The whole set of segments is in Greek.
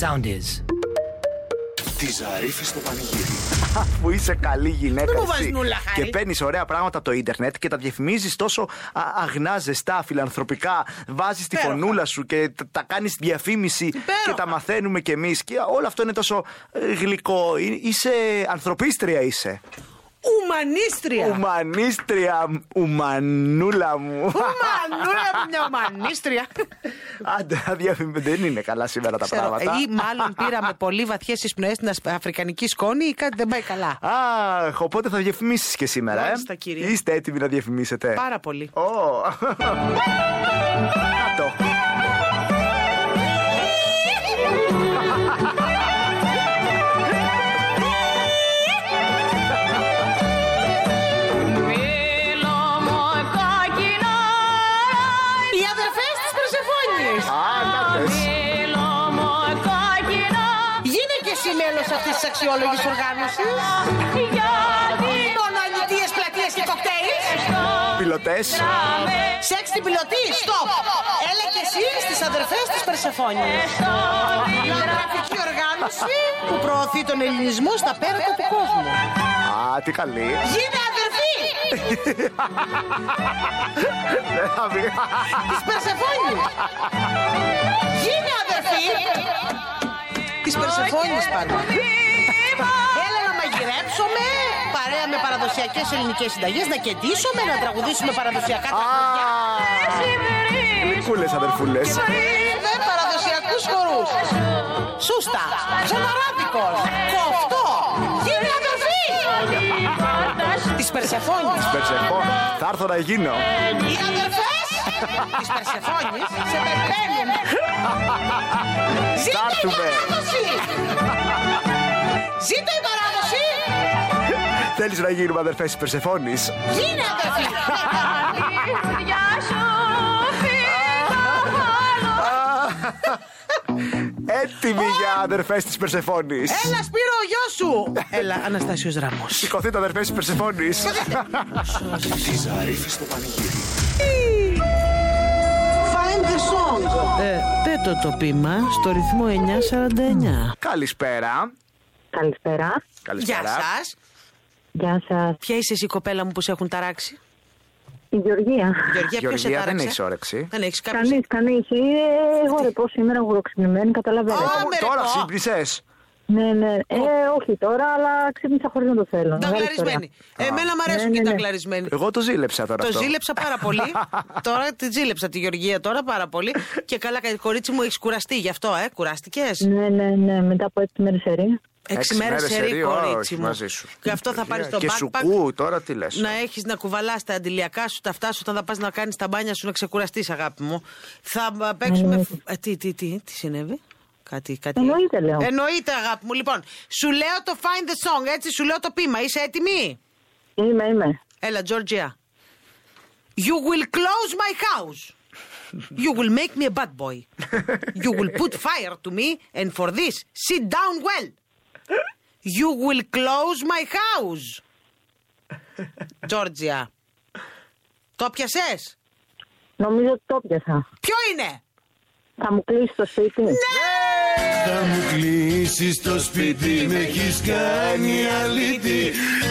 sound is. Τη Ζαρίφη στο πανηγύρι. Αφού είσαι καλή γυναίκα. Δεν μου εσύ. βάζεις νουλα, χάρη. Και παίρνεις ωραία πράγματα από το ίντερνετ και τα διαφημίζεις τόσο α, αγνά, ζεστά, φιλανθρωπικά. Βάζεις τη Υπέροχα. φωνούλα σου και τα, τα κάνεις διαφήμιση Υπέροχα. και τα μαθαίνουμε κι εμείς. Και όλο αυτό είναι τόσο ε, γλυκό. Ε, Είσαι ανθρωπίστρια, είσαι. Ουμανίστρια. Ουμανίστρια, ουμανούλα μου. Ουμανούλα μου, μια ουμανίστρια. Άντε, αδιαφημι- δεν είναι καλά σήμερα τα Ξέρω, πράγματα. ή μάλλον πήραμε πολύ βαθιές εισπνοές στην ασ- αφρικανική σκόνη ή κάτι δεν πάει καλά. Αχ, οπότε θα διαφημίσεις και σήμερα, ε. Μάλιστα, κύριε. Είστε έτοιμοι να διαφημίσετε. Πάρα πολύ. Ω. μέλο αυτή της αξιόλογης οργάνωσης. Μόνο αλητίε, πλατείες και κοκτέιλς. Πιλωτές. Σεξ την πιλωτή, stop. Έλα και εσύ στις αδερφές της Περσεφόνη. Γραφική οργάνωση που προωθεί τον ελληνισμό στα πέρατα του κόσμου. Α, τι καλή. Γίνε αδερφή Δεν θα βγει. της Περσεφόνης. Γίνε αδερφή της Περσεφόνης πάντα. Έλα να μαγειρέψουμε παρέα με παραδοσιακές ελληνικές συνταγές, να κεντήσουμε, να τραγουδήσουμε παραδοσιακά τραγουδιά. Γλυκούλες αδερφούλες. Με παραδοσιακούς χορούς. Σούστα, Ζωναράδικος, κοφτό. Γίνε αδερφή της Περσεφόνης. Περσεφό. Θα έρθω να γίνω. Οι αδερφές της Περσεφόνης σε περιμένουν. Ζήτω η έρθουμε. παράδοση! Ζήτω η παράδοση! Θέλεις να γίνουμε αδερφές της Περσεφόνης. Γίνε αδερφή! Έτοιμοι για αδερφές της Περσεφόνης. Έλα Σπύρο ο γιος σου! Έλα Αναστάσιος Ραμός. Σηκωθείτε αδερφές της Περσεφόνης. Τη Ζαρίφη στο πανηγύρι. Find the song. Ε, πέτω το πείμα στο ρυθμό 949. Καλησπέρα. Καλησπέρα. Γεια Καλησπέρα. σας. Γεια σας. Ποια είσαι εσύ κοπέλα μου που σε έχουν ταράξει; Η Γεωργία. Γεωργία, ποιος σε Γεωργία, τάραξε; δεν έχεις όρεξη. Δεν έχεις κάποιος; Κανείς, κανείς. Εγώ ρε πώς σήμερα γουροξυπνημένη, καταλαβαίνετε. Α, με ρε, Τώρα πω. Σύμπλησες. Ναι, ναι. Ε, όχι τώρα, αλλά ξύπνησα χωρίς να το θέλω. Μεγάλη Ταγκλαρισμένη. ιστορία. Εμένα μου αρέσουν Ναι, και οι ναι, ναι. ταγκλαρισμένοι. Εγώ το ζήλεψα τώρα Το αυτό. ζήλεψα πάρα πολύ. τώρα τη ζήλεψα τη Γεωργία τώρα πάρα πολύ. Και καλά, κορίτσι μου, έχεις κουραστεί γι' αυτό, ε. Κουράστηκες; Ναι, ναι, ναι. Μετά από έξι μέρες ερή. Έξι μέρες σε ρί, ρί, κορίτσι όχι, μου. μαζί σου. Και αυτό θα πάρεις το Και backpack. σουκού, τώρα τι λες. Να έχεις να κουβαλάς τα αντιλιακά σου, τα αυτά σου, όταν θα πας να κάνεις τα μπάνια σου να ξεκουραστείς, αγάπη μου. Θα α, παίξουμε. Εννοείται. Ε, τι, τι, τι, τι συνέβη; Κάτι, κάτι. Εννοείται, λέω. Εννοείται, αγάπη μου. Λοιπόν, σου λέω το find the song, έτσι, σου λέω το πείμα. Είσαι έτοιμη; Είμαι, είμαι. Έλα, Georgia. You will close my house. You will make me a bad boy. You will put fire to me, and for this, sit down well. You will close my house. Georgia. Το πιασες; Νομίζω ότι το πιάσα. Ποιο είναι; Θα μου κλείσεις το σπίτι. Ναι! Θα μου κλείσεις το σπίτι, με έχει κάνει αλήτη.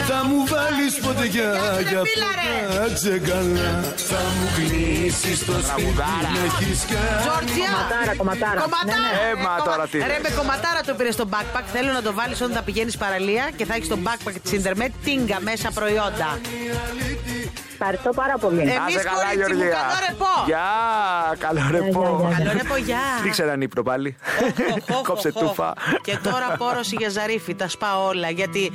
Θα μου βάλεις ποτέ για για μίλα, ρε. κάτσε καλά. Θα μου κλείσεις το σπίτι, με έχει κάνει. Georgia. Κομματάρα, κομματάρα. Κομματάρα. Ναι, ναι. Ε, μα τώρα τι Ρε, λες. με κομματάρα το πήρες στο backpack. Θέλω να το βάλεις όταν θα πηγαίνεις παραλία και θα έχεις στο backpack της Ιντερνετ τίνγκα μέσα προϊόντα. Ευχαριστώ πάρα πολύ. Ε, Να Εμείς, είσαι καλά, κορίτσι μου, Γεωργία. καλό ρεπό. Γεια, καλό ρεπό. γεια, γεια. Καλό ρεπό, γεια. Ρίξε έναν ύπνο πάλι. Οχ, οχ, Κόψε οχ, οχ. τούφα. Και τώρα πόρωση για ζαρίφι, τα σπάω όλα. Γιατί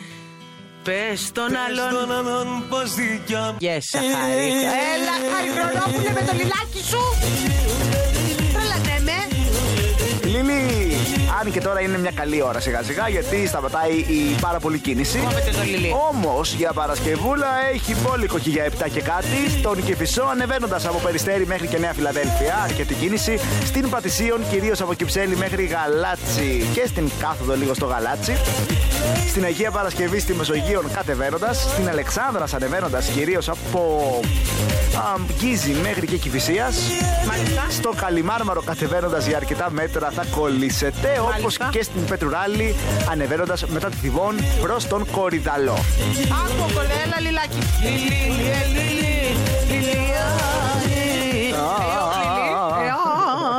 πες τον άλλον. Στον άλλον πως δικιά μου. Yes, χάρη. Έλα, χάρη χρονόπουλε με το λιλάκι σου. Αν και τώρα είναι μια καλή ώρα σιγά σιγά γιατί σταματάει η πάρα πολύ κίνηση. Κόβεται το λιλί. Όμως για Παρασκευούλα έχει μπόλικο και για 7 και κάτι. Στον Κεφισό ανεβαίνοντας από Περιστέρη μέχρι και Νέα Φιλαδέλφια. Αρκετή κίνηση. Στην Πατησίων κυρίως από Κυψέλη μέχρι Γαλάτσι. Και στην κάθοδο λίγο στο Γαλάτσι. Στην Αγία Παρασκευή στη Μεσογείων κατεβαίνοντας. Στην Αλεξάνδρας ανεβαίνοντας κυρίως από α, Γκίζη μέχρι και Κυφυσίας. Μάλιστα. Στο Καλιμάρμαρο κατεβαίνοντας για αρκετά μέτρα θα κολλήσετε. Όμω Όπω Μάλιστα. και στην Πετρουράλη, ανεβαίνοντα μετά τη Θηβών προ τον Κορυδαλό. Άκου κορδέλα λιλάκι. Λιλί, λιλί, λιλί, λιλιά, ε,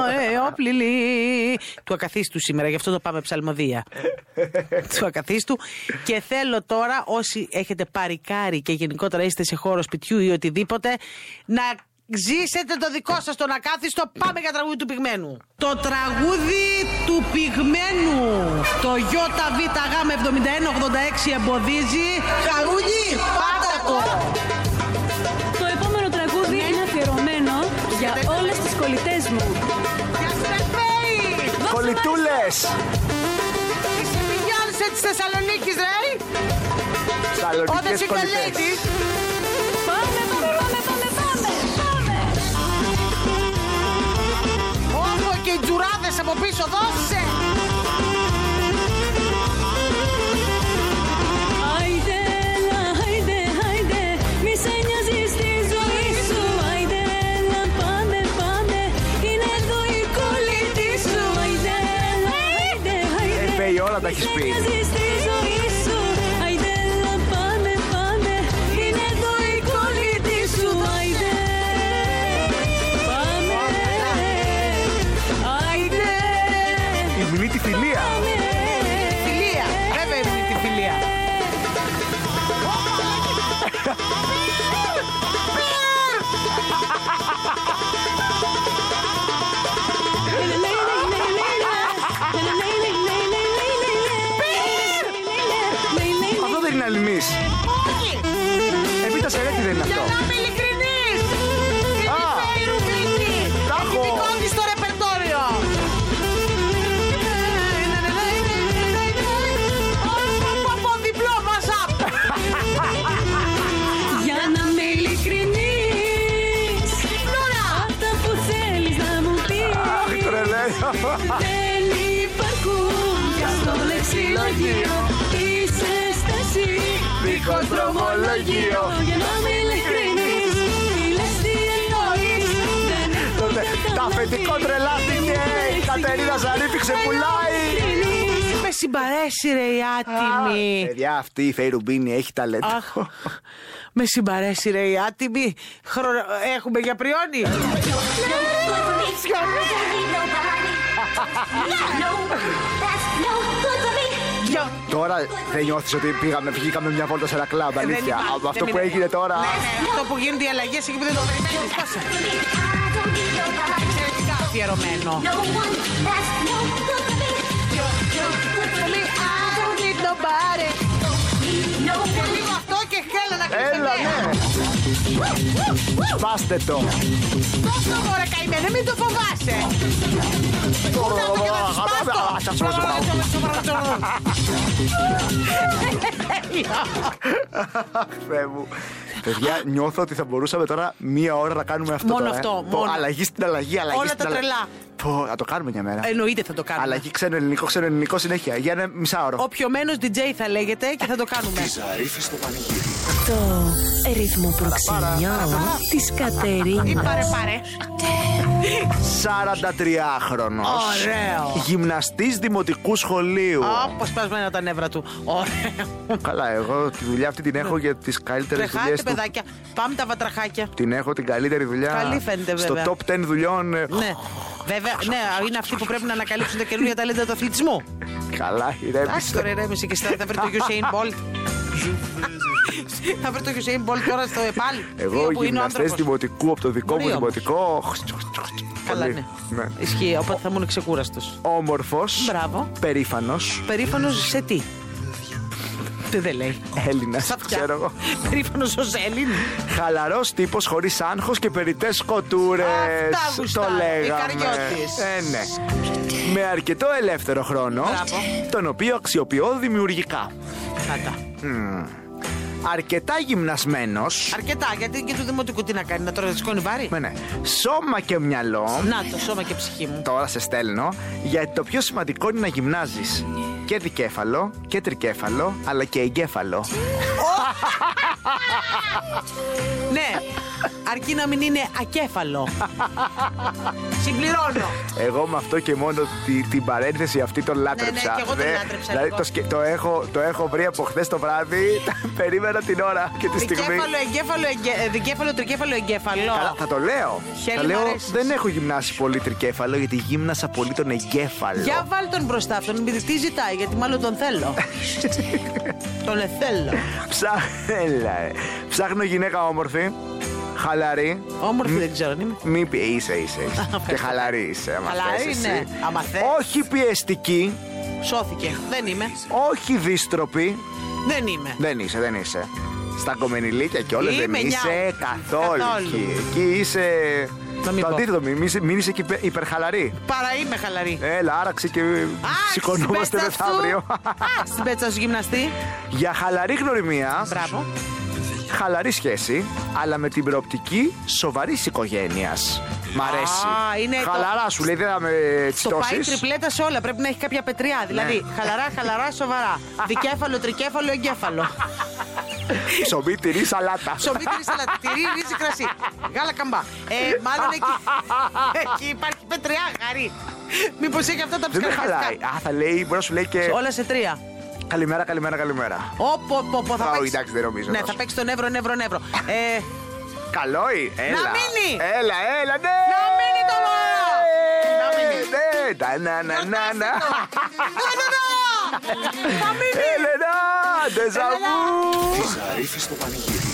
ε, ε, ε, όπλιλι. Του ακαθίστου σήμερα, γι' αυτό το πάμε ψαλμοδία. Του ακαθίστου. Και θέλω τώρα, όσοι έχετε παρικάρει και γενικότερα είστε σε χώρο σπιτιού ή οτιδήποτε, να ζήσετε το δικό σας τον ακάθιστο. Πάμε για τραγούδι του πυγμένου. Το τραγούδι του πυγμένου. Το ΙΒΓ7186 εμποδίζει. Χαρούνι, πάτα το. Το επόμενο τραγούδι είναι αφιερωμένο για όλες τις κολλητές μου. Γεια σου, ρε Φέη. Κολλητούλες! Είσαι Μπιγιόνσε της Θεσσαλονίκης, ρε. Σαλονικέ Όταν είσαι από πίσω, δώσε. Άιντε, έλα, άιντε, άιντε, μη σε νοιάζει στη ζωή σου. Άιντε, έλα, πάμε, πάμε, είναι εδώ η κολλητή σου. Άιντε, έλα, άιντε, άιντε, Ε, Φέη, όλα τα μη έχεις σε πει. Τότε Τα αφεντικό τρελάθηκε. Η Κατερίνα Ζαρίφη ξεπουλάει. Με συμπαρέσει ρε η άτιμη. Παιδιά, αυτή η Φέη Ρουμπίνη έχει ταλέντο. Αχ, με συμπαρέσει ρε η άτιμη. Χρο- Έχουμε για πριόνι. Δυο. Τώρα δεν νιώθει ότι πήγαμε, βγήκαμε μια βόλτα σε ένα κλαμπ. Δεν Αλήθεια. υπάρχει, Από αυτό δεν που είναι. έγινε τώρα. Ναι, ναι, αυτό που γίνονται οι αλλαγέ εκεί που δεν το περιμένει. Πόσα. Εξαιρετικά αφιερωμένο. Λέει, I don't need nobody. Και λίγο αυτό και χέλα να Έλα, κλείσετε. ναι. Σπάστε το. Τόσο μωρέ καημένε, μην το φοβάσαι. Κοίτα το και θα του σπάσω. Αχ, Θεέ μου. Παιδιά, νιώθω ότι θα μπορούσαμε τώρα μία ώρα να κάνουμε αυτό. Μόνο τώρα, ε. αυτό, Πω, μόνο. Αλλαγή στην αλλαγή, αλλαγή Όλα στην τα αλλαγή. τρελά. Πω, θα το κάνουμε μια μέρα. Εννοείται θα το κάνουμε. Αλλαγή ξένο ελληνικό, ξένο ελληνικό συνέχεια. Για ένα μισάωρο. Όποιομένος DJ θα λέγεται και θα το κάνουμε. Τη Ζαρίφη στο πανηγύρι. Το ρυθμό προξενιό της Ή Κατερίνας. πάρε πάρε. 43χρονο. Ωραίο. Γυμναστής δημοτικού σχολείου. Όπως σπασμένα τα νεύρα του. Ωραίο. Καλά, εγώ τη δουλειά αυτή την έχω για τις καλύτερες δουλειές Τρεχάτε, του. παιδάκια. Πάμε τα βατραχάκια. Την έχω την καλύτερη δουλειά. Καλή φαίνεται, βέβαια. Στο top 10 δουλειών. ε, Ναι. Βέβαια, ναι, είναι αυτοί που πρέπει να ανακαλύψουν τα καινούργια ταλέντα του αθλητισμού. Καλά, Εντάξει ηρέμησε. τώρα, ηρέμησε και στα- θα βρει το Usain Bolt. θα βρει το Usain Bolt τώρα στο ΕΠΑΛ. Εγώ που είναι ο γυμναστές άνθρωπος. δημοτικού από το δικό μου Μπορεί όμως. δημοτικό. Καλά, Πολύ. ναι. Ισχύει, οπότε θα ήμουν ξεκούραστος. Όμορφος. Μπράβο. Περήφανος. Περήφανος σε τι; Τι δεν λέει. Έλληνα. Στα αυτιά. Ξέρω εγώ. Περήφανος ως Έλλην. Χαλαρός τύπος χωρίς άγχος και περιττές σκοτούρε. Αυτά Το γουστάρει, λέγαμε. Ικαριώτης. Ε, ναι. Με αρκετό ελεύθερο χρόνο, Μπράβο. τον οποίο αξιοποιώ δημιουργικά. Κάτα. Αρκετά γυμνασμένος. Αρκετά, γιατί και του δημοτικού τι να κάνει, να τώρα σηκώνει βάρη. Ναι, ναι. Σώμα και μυαλό. Να το σώμα και ψυχή μου. Τώρα σε στέλνω, γιατί το πιο σημαντικό είναι να γυμνάζεις και δικέφαλο και τρικέφαλο, αλλά και εγκέφαλο. ναι, αρκεί να μην είναι ακέφαλο. Συμπληρώνω. Εγώ με αυτό και μόνο τη- την παρένθεση αυτή τον λάτρεψα. Ναι, και εγώ τον Δε- λάτρεψα Δηλαδή λίγο. το, σκε- το, έχω, το έχω βρει από χθες το βράδυ. Περίμενα την ώρα και τη στιγμή. Δικέφαλο, εγκέφαλο, εγκε- ε, δικέφαλο, τρικέφαλο, εγκέφαλο. Καλά, θα το λέω. Χέλη θα μ' λέω αρέσεις. δεν έχω γυμνάσει πολύ τρικέφαλο γιατί γύμνασα πολύ τον εγκέφαλο. Για βάλ τον μπροστά αυτόν, επειδή τι ζητάει, γιατί μάλλον τον θέλω. τον εθέλω. Ψά... Έλα, ε. Ψάχνω γυναίκα όμορφη, χαλαρή. Όμορφη δεν ξέρω αν είμαι. Μη πει, είσαι, είσαι. είσαι. και χαλαρή είσαι. άμα Χαλαρή θες εσύ. είναι. Άμα θες. Όχι πιεστική, Σώθηκε. Δεν είμαι. όχι δίστροπη. Δεν είμαι. Δεν είσαι, δεν είσαι. Στα κομμενιλίκια και όλα δεν Είμαι είσαι νιάου. καθόλου. Καθόλου. Εκεί, εκεί είσαι. Να μην το πω. αντίθετο, μην είσαι, μην είσαι και υπε- υπερχαλαρή. Παρά είμαι χαλαρή. Έλα, άραξε και σηκωνόμαστε στην πέτσα μεθαύριο. σου. Α, στην πέτσα σου γυμναστή. Για χαλαρή γνωριμία, Μπράβο. χαλαρή σχέση, αλλά με την προοπτική σοβαρής οικογένειας. Μ' αρέσει. Α, είναι το- Χαλαρά σου λέει, δεν θα με Το πάει τσιτώσεις. τριπλέτα σε όλα. Πρέπει να έχει κάποια πετριά. Δηλαδή, Ναι. χαλαρά, χαλαρά, σοβαρά. Δικέφαλο, τρικέφαλο, εγκέφαλο. Ψωμί, τυρί, σαλάτα. Ψωμί, τυρί, σαλάτα, τυρί, ρύζι, κρασί. Γάλα καμπά. Ε, μάλλον εκεί, εκεί υπάρχει πετριά, γαρί. Μήπως έχει αυτά τα Δεν με ψυχαρακτηριστικά. χαλάει. Α, θα λέει, μπορεί να σου λέει και. Όλα σε τρία. Καλημέρα, καλημέρα, καλημέρα. Όπο, όπο, όπο, θα Α, παίξει. εντάξει, δεν νομίζω Ναι, τόσο. θα παίξει τον Εύρο, Εύρο, Εύρο. Ε, Καλό ή, έλα. μείνει. Έλα, έλα, ναι. Να μείνει το μωρό. Να μείνει. Ναι, τα να να να να. θα μείνει. Έλενα, ντεζαβού. Τη Ζαρίφη στο πανηγύρι.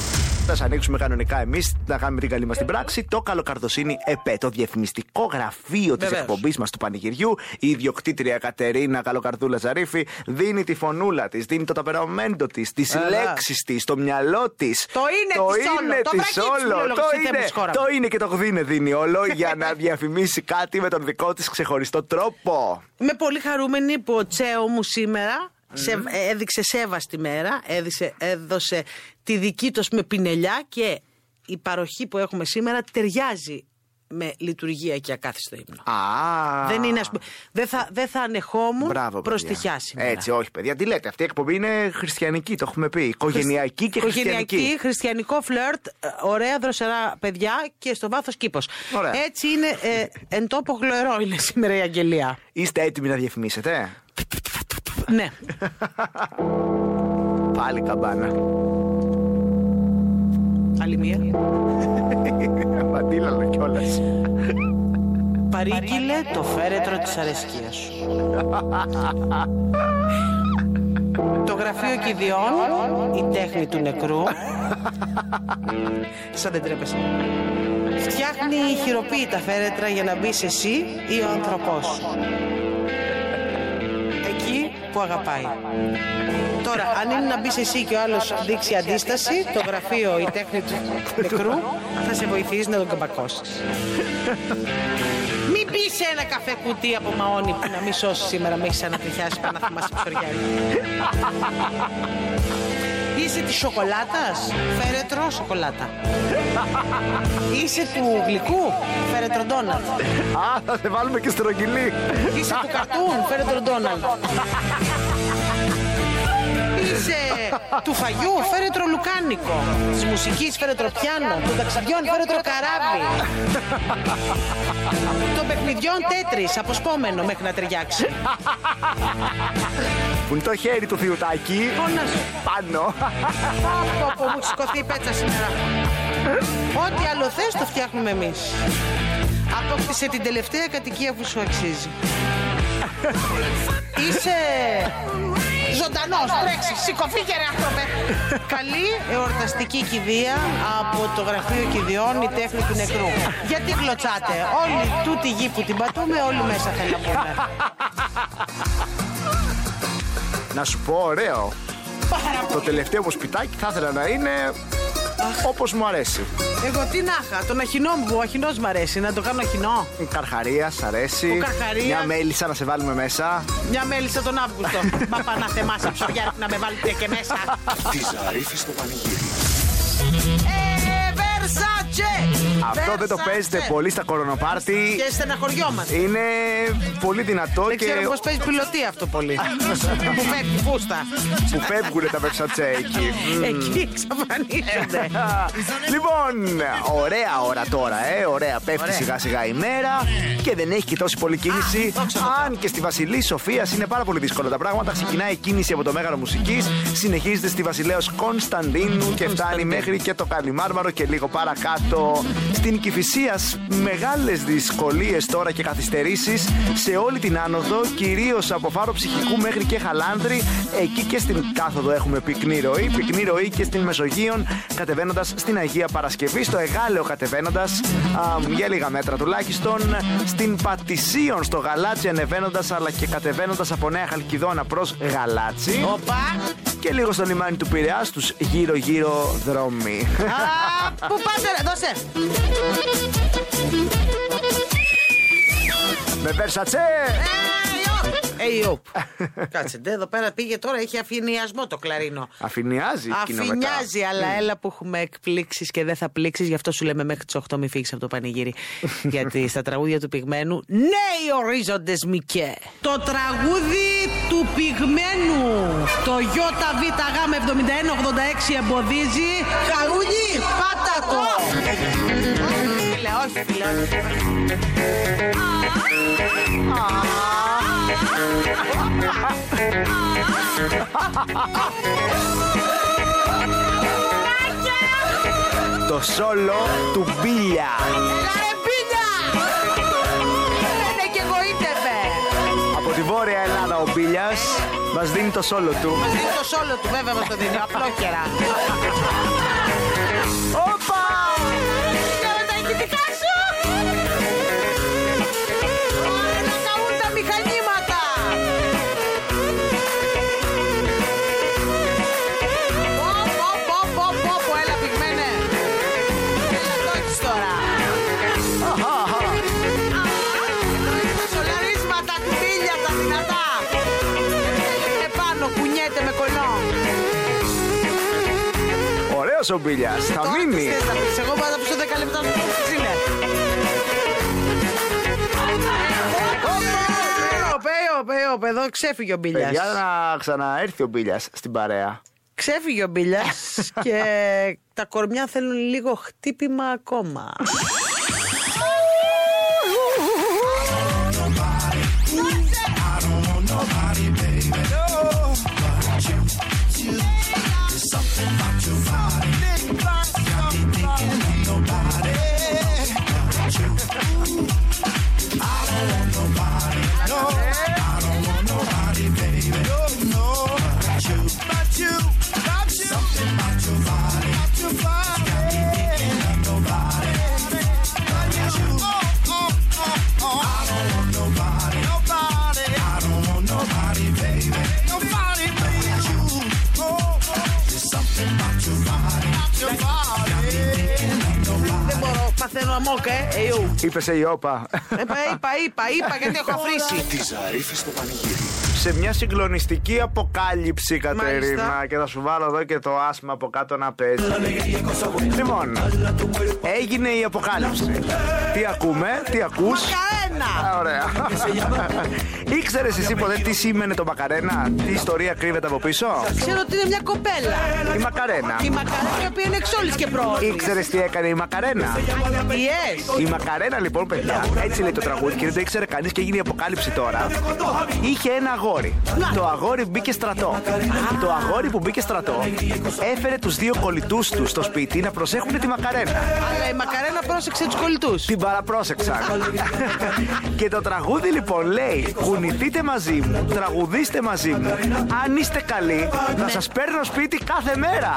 Θα σας ανοίξουμε κανονικά εμείς να κάνουμε την καλή μας την πράξη. Το καλοκαρδοσύνη ΕΠΕ, το διαφημιστικό γραφείο της Βεβαίως. εκπομπής μας του Πανηγυριού. Η ιδιοκτήτρια Κατερίνα Καλοκαρδούλα Ζαρίφη δίνει τη φωνούλα της, δίνει το ταπεραμέντο της, τις Έλα. λέξεις της, το μυαλό της. Το είναι της όλο, το της βρακί της όλο. φιλόλογος Το της είναι, θέμης χώρα. το είναι και το γδίνε δίνει όλο για να διαφημίσει κάτι με τον δικό της ξεχωριστό τρόπο. Είμαι πολύ χαρούμενη που ο Τσέο μου σήμερα σε, έδειξε σέβαστη μέρα, έδειξε, έδωσε τη δική τους με πινελιά και η παροχή που έχουμε σήμερα ταιριάζει με λειτουργία και ακάθιστο ύμνο. Α, Δεν είναι, ας πούμε, δεν θα, δεν θα ανεχόμουν Μπράβο, προς παιδιά. τυχιά σήμερα. Έτσι, όχι, παιδιά. Τι λέτε, αυτή η εκπομπή είναι χριστιανική, το έχουμε πει. Οικογενειακή και χριστιανική. Οικογενειακή, χριστιανικό φλερτ, ε, ωραία δροσερά παιδιά και στο βάθος κήπος. Ωραία. Έτσι είναι ε, εν τόπο γλωερό είναι σήμερα η αγγελία. Είστε έτοιμοι να διαφημίσετε; ναι. Πάλι καμπάνα. Άλλη μία. Παντήλαλο κιόλας. Παρήγγειλε το φέρετρο της αρεσκίας σου. το γραφείο κηδιών, η τέχνη του νεκρού. Σαν δεν τρέπεσαι. Φτιάχνει χειροποίητα φέρετρα για να μπεις εσύ ή ο άνθρωπός σου. Εκεί που αγαπάει. Τώρα, αν είναι να μπεις εσύ και ο άλλος δείξει αντίσταση, το γραφείο η τέχνη του νεκρού θα σε βοηθήσει να τον καμπακώσει. Μην μπει σε ένα καφέ κουτί από μαόνι που να μην σώσεις σήμερα, με έχεις ανατριχιάσει πάνω να θυμάσαι ψωριάρι. Είσαι της σοκολάτας, φέρετρο σοκολάτα. Είσαι του γλυκού, φέρετρο ντόναλτ. Α, θα σε βάλουμε και στρογγυλή. Είσαι του καρτούν, φέρετρο ντόναλτ. Είσαι του φαγιού, φέρετρο λουκάνικο. Της μουσικής, φέρετρο πιάνο. Των ταξιδιών, φέρετρο καράβι. Των παιχνιδιών τέτρι, αποσπόμενο μέχρι να ταιριάξει. Που είναι το χέρι του θιουτάκι. Φώναζε. Πάνω. Από που μου έχει σηκωθεί η πέτσα σήμερα. Ό,τι άλλο θες το φτιάχνουμε εμείς. Απόκτησε την τελευταία κατοικία που σου αξίζει. Είσαι ζωντανός, τρέξει, σηκωθήκε ρε άνθρωπε. Καλή εορταστική κηδεία από το γραφείο κηδιών η τέχνη του νεκρού. Γιατί γλωτσάτε, όλη τούτη γη που την πατούμε, όλοι μέσα θέλουν να πούμε. Να σου πω, ωραίο. Πάρα Το πολύ. τελευταίο μου σπιτάκι θα ήθελα να είναι όπως μου αρέσει. Εγώ τι να είχα, τον αχινό μου, ο αχινός μου αρέσει, να το κάνω αχινό. Η καρχαρίας, σ' αρέσει. Ο καρχαρίας. Μια μέλισσα να σε βάλουμε μέσα. Μια μέλισσα τον Αύγουστο. Μα πά να θεμάσαι ψωριάρι να με βάλετε και μέσα. Τη Ζαρίφη στο πανηγύρι. Ε, Versace! Versace. Αυτό δεν το Versace. παίζετε πολύ στα κορονοπάρτι. Και στεναχωριόμαστε. Είναι πολύ δυνατό Δεν και ξέρω πώς παίζει πιλωτή αυτό πολύ. Που φεύγει φούστα. που φεύγουν τα Versace εκεί. Μμμ. Εκεί εξαφανίζονται. λοιπόν, ωραία ώρα τώρα, ε. Ωραία, πέφτει Ωραία. σιγά σιγά η μέρα και δεν έχει και τόση πολλή κίνηση. Α, δόξα τω Θεώ. Αν και στη Βασιλή Σοφία είναι πάρα πολύ δύσκολα τα πράγματα. Ξεκινάει η κίνηση από το Μέγαρο Μουσικής, συνεχίζεται στη Βασιλέως Κωνσταντίνου και φτάνει μέχρι και το Καλιμάρμαρο και λίγο παρακάτω. Στην Κυφυσία μεγάλες δυσκολίες τώρα και καθυστερήσεις σε όλη την άνοδο, κυρίως από φάρο ψυχικού μέχρι και χαλάνδρη. Εκεί και στην κάθοδο έχουμε πυκνή ροή. Πυκνή ροή και στην Μεσογείων κατεβαίνοντας στην Αγία Παρασκευή. Στο Εγάλεο κατεβαίνοντας για λίγα μέτρα τουλάχιστον. Στην Πατησίων στο Γαλάτσι ανεβαίνοντας αλλά και κατεβαίνοντας από Νέα Χαλκιδόνα προς Γαλάτσι. Οπα. Και λίγο στο λιμάνι του Πειραιά στους γύρω-γύρω δρόμοι. Α, Πού πάτε, ρε, δώσε. Με Versace! Hey, op. Κάτσε, ντε, εδώ πέρα πήγε τώρα, έχει αφηνιασμό το κλαρίνο. Αφηνιάζει κοινό μετά. Αφηνιάζει, αλλά έλα που έχουμε εκπλήξει και δεν θα πλήξει. Γι' αυτό σου λέμε μέχρι τι 8 μη φύγει από το πανηγύρι. Γιατί στα τραγούδια του πυγμένου, νέοι ορίζοντε Μικέ. Το τραγούδι του πυγμένου. Το ΙΒΓ7186 εμποδίζει. Χαρούνι, πάτα το. Φίλε, όχι, φίλε, όχι. Το σόλο του Μπίλια. Έλα ρε πίνια! Είναι και εγωίτευε. Από τη Βόρεια Ελλάδα ο Μπίλιας μας δίνει το σόλο του. Είναι το σόλο του βέβαια μας το δίνει, απλόχερα. Όπα! Κάνε τα ηχητικά σου! Ωραία, να καούν τα μηχανήματα! Πω, πω, πω, πω, πω, πω, έλα πυγμένε! Έλα το έχεις τώρα! Σολαρίσματα του μπίλια τα δυνατά! Είναι πάνω, κουνιέται με κολό! Ωραίος ο Μπίλιας. Θα Τώρα μείνει. τι θες να πεις, εγώ πάντα πίσω 10 λεπτά Πέο, πέο, πέο, εδώ ξέφυγε ο Μπίλιας. Παιδιά να ξαναέρθει ο Μπίλιας στην παρέα. Ξέφυγε ο Μπίλιας και τα κορμιά θέλουν λίγο χτύπημα ακόμα. Μπορώ, παθαίνω αμόκ, ε, εϊού. Είπες σε η όπα. Ε, Είπα, είπα, είπα, είπα, γιατί έχω αφρίσει. Τη Ζαρίφη στο πανηγύρι. Σε μια συγκλονιστική αποκάλυψη, Κατερίνα. Μάλιστα. Και θα σου βάλω εδώ και το άσμα από κάτω να παίζει. λοιπόν, έγινε η αποκάλυψη. Τι ακούμε, τι ακούς; Μακαρένα! Α, Ωραία. Ήξερες εσύ ποτέ τι σήμαινε το Μακαρένα, τι ιστορία κρύβεται από πίσω; Ξέρω ότι είναι μια κοπέλα. Η Μακαρένα. Η Μακαρένα η οποία είναι εξόλης και πρόοδος. Ήξερες τι έκανε η Μακαρένα; Yes. Η Μακαρένα λοιπόν, παιδιά, έτσι λέει το τραγούδι και δεν το ήξερε κανείς και έγινε η αποκάλυψη τώρα. Είχε ένα αγόρι. Το αγόρι μπήκε στρατό. Το αγόρι που μπήκε στρατό έφερε τους δύο κολλητούς τους στο σπίτι να προσέχουν τη Μακαρένα. Αλλά η Μακαρένα πρόσεξε τους κολλητούς. Την παραπρόσεξαν. και το τραγούδι λοιπόν λέει: Κουνηθείτε μαζί μου, τραγουδίστε μαζί μου. Αν είστε καλοί, θα σας παίρνω σπίτι κάθε μέρα.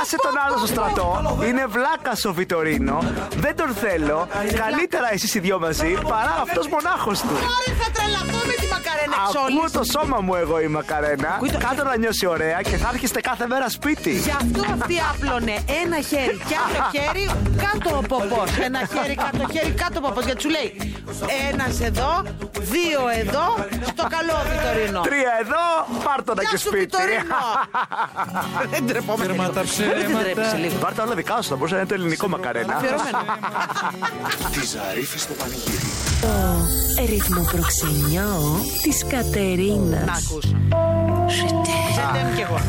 Άσε τον άλλο στο στρατό. Είναι βλάκα ο Βιτορίνο. Δεν τον θέλω. Καλύτερα εσείς οι δυο μαζί παρά αυτός μονάχος του. Τώρα θα τρελαθώ με τη Μακαρένα Ακούω εξόλης. το σώμα μου εγώ η Μακαρένα. Ακούει το- Κάτω να νιώσει ωραία και θα έρχεστε κάθε μέρα σπίτι. Γι' αυτό αυτή άπλωνε ένα χέρι και άλλο χέρι κάτω ο ποπός. Ένα χέρι κάτω, χέρι κάτω ο ποπός. Γιατί σου λέει ένας εδώ, δύο εδώ, στο καλό Βιτορίνο. Τρία εδώ, Πάρτο να Γεια και σου, σπίτι. Βιτορίνο. Δεν τρεπόμαστε. Τέρμα τα Δεν τρέπεσαι λίγο. Πάρτε όλα δικά σου, θα μπορούσε να είναι το ελληνικό μακαρένα. Αφιερωμένο. Τη Ζαρίφη στο πανηγύρι. Το ρυθμό προξενιό της Κατερίνας. Να ακούς. Ζετέμ κι εγώ.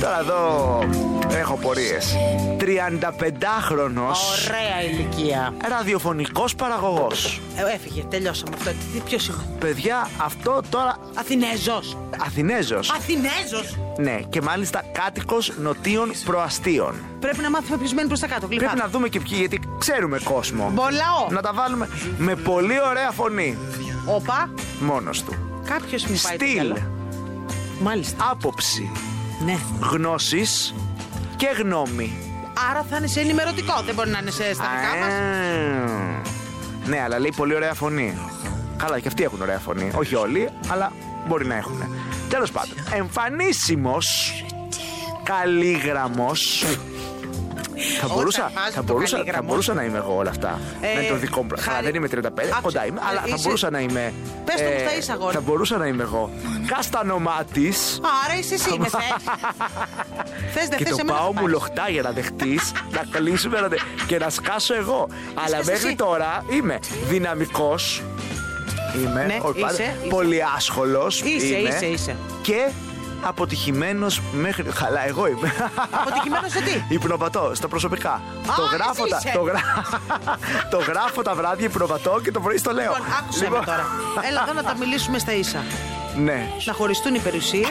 Τώρα εδώ έχω πορείες. 35χρονο Ωραία ηλικία. ραδιοφωνικός παραγωγός. Ε, έφυγε, τελειώσαμε αυτό. Τι, ποιος είμαι; Παιδιά, αυτό τώρα. Αθηνέζος. Αθηνέζος. Αθηνέζος; Ναι, και μάλιστα κάτοικος νοτίων προαστίων. Πρέπει να μάθουμε ποιος μένει προς τα κάτω. Πρέπει να δούμε και ποιοι, γιατί ξέρουμε κόσμο. Μπολαό. Να τα βάλουμε με πολύ ωραία φωνή. Όπα. Μόνος του. Κάποιος μου πάει το Στυλ, μυαλό. Μάλιστα. άποψη, Ναι. γνώσεις και γνώμη. Άρα θα είναι σε ενημερωτικό. Δεν μπορεί να είναι σε στα δικά μας. Α, Ναι, αλλά λέει πολύ ωραία φωνή. Καλά, και αυτοί έχουν ωραία φωνή. Όχι όλοι, αλλά μπορεί να έχουν. Τέλος πάντων, εμφανίσιμος, καλήγραμμο. Θα Όταν μπορούσα, βάζει θα, το μπορούσα, θα καλήγραμμο. μπορούσα να είμαι εγώ όλα αυτά. Ε, με το δικό μου πράγμα. χάρη- Δεν είμαι 35, Άκουσε, κοντά είμαι, ε, αλλά θα είσαι- μπορούσα να είμαι. Πες το που θα είσαι, αγόρι. Θα μπορούσα να είμαι εγώ. Καστανομά τη. Άρα είσαι εσύ, είμαι θε. Θες, δεν Και θες, το εμένα πάω θα μου πάρεις. λοχτά για να δεχτείς, να κλείσουμε να δε- και να σκάσω εγώ. Αλλά Έσκασε μέχρι εσύ. τώρα είμαι δυναμικός. Είμαι Ναι, όχι πάντα, είσαι, είσαι. πολύ άσχολος. Είσαι, είσαι, είσαι. Και αποτυχημένος μέχρι. Χαλά, εγώ είμαι. Αποτυχημένος σε τι; Υπνοπατώ στα προσωπικά. το, εσύ γράφω τα, είσαι. το, γρα... το γράφω τα βράδια υπνοπατώ και το πρωί στο λέω. Λοιπόν, άκουσε Λοιπόν, με τώρα. Έλα εδώ να τα μιλήσουμε στα ίσα. Ναι. Να χωριστούν οι περιουσίες.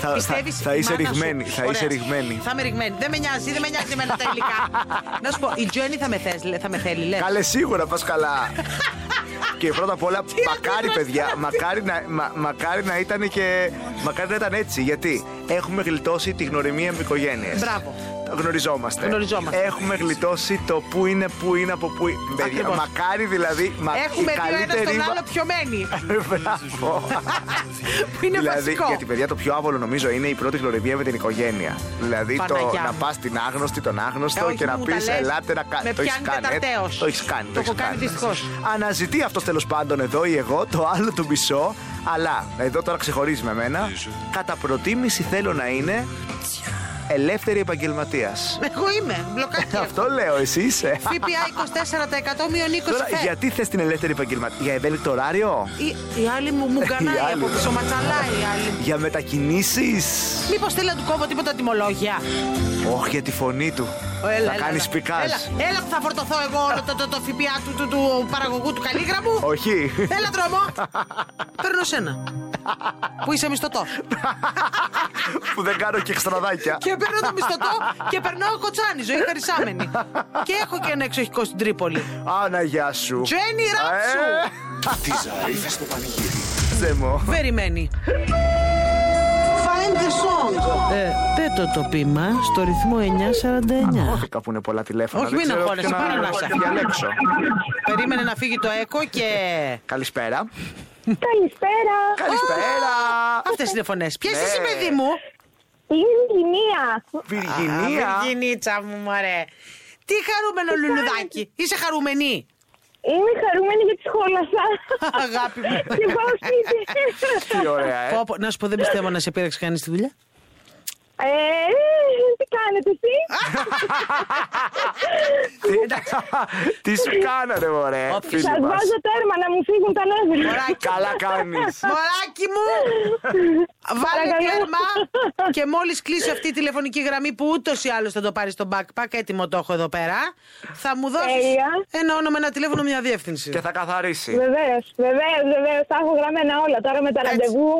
θα, Πιστεύεις. θα, θα είσαι ρηγμένη. Θα είσαι ρηγμένη. Θα είμαι ρηγμένη. Δεν με νοιάζει, δεν με νοιάζει εμένα τα υλικά. να σου πω, η Τζέννη θα με, θες, λέ- θα με θέλει, λες. Καλέ, σίγουρα πας καλά. και πρώτα απ' όλα, μακάρι αντίδραση παιδιά, τώρα. μακάρι να, μα- μακάρι να ήταν και. Μακάρι να ήταν έτσι. Γιατί έχουμε γλιτώσει τη γνωριμία με οικογένειες. Μπράβο. Γνωριζόμαστε. Γνωριζόμαστε. Έχουμε γλιτώσει το που είναι, που είναι, από που είναι. Παιδιά, Ακριβώς. μακάρι δηλαδή. Μα, Έχουμε η δει ο ένα καλύτερη τον μα- άλλο πιωμένοι. Μπράβο. που είναι δηλαδή, βασικό. γιατί παιδιά το πιο άβολο νομίζω είναι η πρώτη γνωριμία με την οικογένεια. Δηλαδή το Παναγιά να μου. πας στην άγνωστη, τον άγνωστο Ε, όχι, και να μου πεις τα λες. ελάτε να κάνετε. Με Το έχεις πιάνει κάνει. ε, τεταρτέως. Το έχεις κάνει. Το έχεις έχω κάνει δυστυχώς. Αναζητεί αυτός τέλος πάντων εδώ ή εγώ το άλλο το μισό. Αλλά εδώ τώρα ξεχωρίζει με μένα. Κατά προτίμηση θέλω να είναι ελεύθερη επαγγελματίας. Εγώ είμαι. Μπλοκάκι. Αυτό λέω, εσύ είσαι. ΦΠΑ 24% μείον 20 Τώρα, φε. γιατί θες την ελεύθερη επαγγελματία, Για ευέλικτο ωράριο, Η, η άλλη μου μου Η κανάει άλλη. από πίσω, ματσαλάει η άλλη. για μετακινήσεις; Μήπως θέλει να του κόβω τίποτα τιμολόγια; Όχι για τη φωνή του. Έλα, θα έλα, κάνεις έλα. πικά. Έλα, έλα που θα φορτωθώ εγώ όλο το, το, το ΦΠΑ του, του, του παραγωγού του καλλίγραμμου. Όχι. Έλα δρόμο. Παίρνω σένα. που είσαι μισθωτό. που δεν κάνω και εξτραδάκια. και παίρνω το μισθωτό και περνάω κοτσάνι, ζωή χαρισάμενη. και έχω και ένα εξοχικό στην Τρίπολη. Άνα, γεια σου. Τζένι ράψου. Ε, Τη Ζαρίφη στο πανηγύρι. Θε μου. Περιμένει. Find the song. Ε, πέτω το πείμα στο ρυθμό 949. Αγχώθηκα που είναι πολλά τηλέφωνα. Όχι, δεν μην ξέρω αγχώνεσαι, ποιο πάρε να σε. διαλέξω. Περίμενε να φύγει το έκο και. Καλησπέρα. Καλησπέρα. Καλησπέρα. Αυτές είναι φωνές. Ποιε Ναι. είσαι, παιδί μου; Είναι Βυργινία. Βυργινία. Βυργινίτσα μου, μωρέ. Τι χαρούμενο λουλουδάκι; Είσαι χαρούμενη; Είμαι χαρούμενη γιατί σχόλασα. Αγάπη μου. Και πάω σπίτι. Τι ωραία, ε. Πω, πω, να σου πω, δεν πιστεύω να σε πήραξε κανείς τη δουλειά. Ε, τι κάνετε εσύ. Τι σου κάνατε, μωρέ. Όποιος φίλοι Σας μας. βάζω τέρμα να μου φύγουν τα νεύρα. Καλά κάνεις. Μωράκι μου, βάλε Παρακαλώ. τέρμα και μόλις κλείσει αυτή η τηλεφωνική γραμμή που ούτως ή άλλως θα το πάρεις στο backpack, έτοιμο το έχω εδώ πέρα, θα μου δώσεις Τέλεια. ένα όνομα, ένα τηλέφωνο, μια διεύθυνση. Και θα καθαρίσει. Βεβαίως, βεβαίως, βεβαίως. Τα έχω γραμμένα όλα τώρα με τα Έτσι. ραντεβού.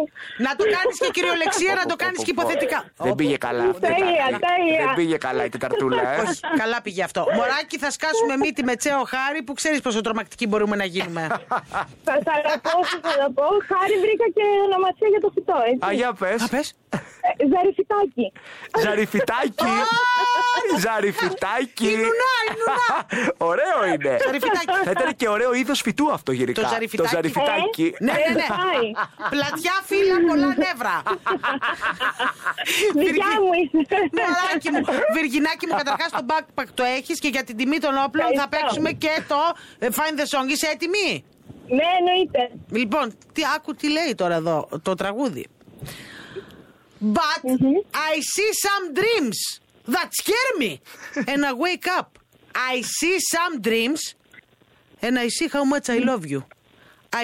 Να το κάνεις και κυριολεξία, να το κάνεις και υποθετικά. Δεν πήγε καλά. αυτή η Τέλεια, τετάρτη. τέλεια. Δεν πήγε καλά η τεταρτούλα, ε. Όχι, καλά πήγε αυτό. Μωράκι, θα σκάσουμε μύτη με τσέο χάρη που ξέρεις πόσο τρομακτικοί μπορούμε να γίνουμε. Θα θα τα πω, θα τα πω. Χάρη βρήκα και ονομασία για το φυτό, έτσι. Α, για πες. Α, πες. Ε, Ζαριφιτάκι. Ζαριφιτάκι. Ζαριφιτάκι. Η νουνά, η νουνά. Ωραίο είναι. Ζαριφιτάκι. Θα ήταν και ωραίο είδος φυτού αυτό γενικά. Το ζαριφιτάκι. ζαριφιτάκι. Ναι, ναι, ναι. Πάει. Πλατιά φύλλα, πολλά νεύρα. Δικιά μου είσαι. Μωράκι μου, Βυργινάκι μου, καταρχάς το backpack το έχεις και για την τιμή των όπλων θα Ευχαριστώ. παίξουμε και το ε, Find the Song. Είσαι έτοιμη; Ναι, εννοείται. Λοιπόν, τι άκου τι λέει τώρα εδώ το τραγούδι. But I see some dreams that scare me and I wake up. I see some dreams and I see how much I love you.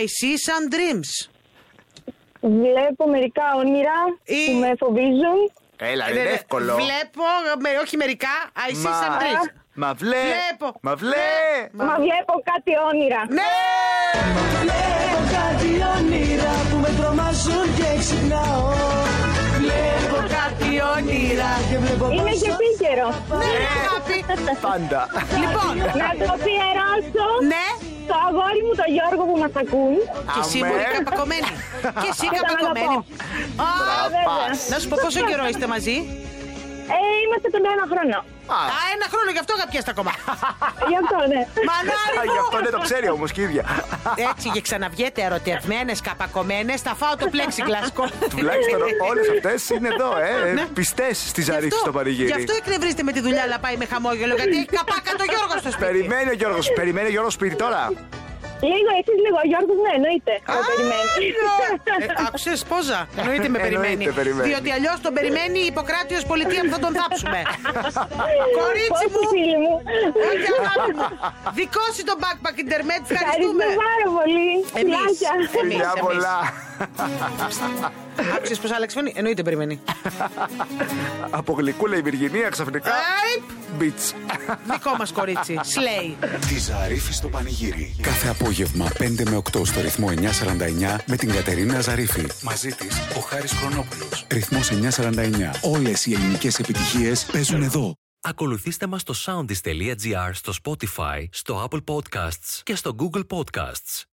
I see some dreams. Βλέπω μερικά όνειρα Ή- που με φοβίζουν. Έλα, Ε, είναι ε, εύκολο. Βλέπω, με, όχι μερικά, I see some dreams. Μα βλέ. Βλέπω. Μα βλέ. Μα βλέπω κάτι όνειρα. Ναι! Βλέπω κάτι όνειρα που με τρομάζουν και ξυπνάω Βλέπω Κάτι όνειρα. και βλέπω Είναι και επίκαιρο. Ναι, αγάπη. Πάντα. Λοιπόν, Να το αφιερώσω ναι. στο αγόρι μου τον Γιώργο που μας ακούν. Και εσύ Αμέ. μπορεί καπακωμένη. Και εσύ Και τον καπακωμένη. αγαπώ. Α, Βέβαια. Να σου πω πόσο καιρό είστε μαζί; Ε, είμαστε τον ένα χρόνο. Α, ένα χρόνο γι' αυτό αγαπιέσαι ακόμα. Γι' αυτό, ναι. Μανάρι Α, Γι' αυτό μου! δεν το ξέρει όμως και η ίδια. Έτσι και ξαναβγείτε ερωτευμένες, καπακωμένες, θα φάω το plexiglass Τουλάχιστον όλες αυτές είναι εδώ, ε. Ναι. Πιστές στη Ζαρίφη στο Γι' πανηγύρι. αυτό εκνευρίζετε με τη δουλειά, αλλά πάει με χαμόγελο, γιατί έχει καπάκα το Γιώργο στο σπίτι. Περιμένει ο Γιώργος, περιμένει ο Γιώργος σπίτι τώρα. Λίγο, εσείς λίγο. Ο Γιώργος, ναι, εννοείται. Το περιμένει. Ε, Άκουσε πόζα; Εννοείται με περιμένει. Εννοείται περιμένει. Διότι αλλιώς τον περιμένει η Ιπποκράτιο πολιτεία που θα τον θάψουμε. Κορίτσι Πόσοι μου! φίλοι μου. Όχι, αγάπη μου. Δικό σου το backpack internet, Ευχαριστώ ευχαριστούμε. πάρα πολύ. Εμείς. Φιλάκια. Εμείς, Φιλιά εμείς. πολλά. Άκουσες πώ άλλαξε φωνή; Εννοείται περιμένει. Από γλυκούλα η Βυργινία ξαφνικά. Αϊπ! Μπιτς. Δικό μας κορίτσι. Σλέι. Τη Ζαρίφη στο πανηγύρι. Κάθε απόγευμα 5 με 8 στο ρυθμό 949 με την Κατερίνα Ζαρίφη. Μαζί της ο Χάρης Χρονόπουλος. Ρυθμός 949. Όλες οι ελληνικές επιτυχίες παίζουν εδώ. Ακολουθήστε μας στο soundis.gr, στο Spotify, στο Apple Podcasts και στο Google Podcasts.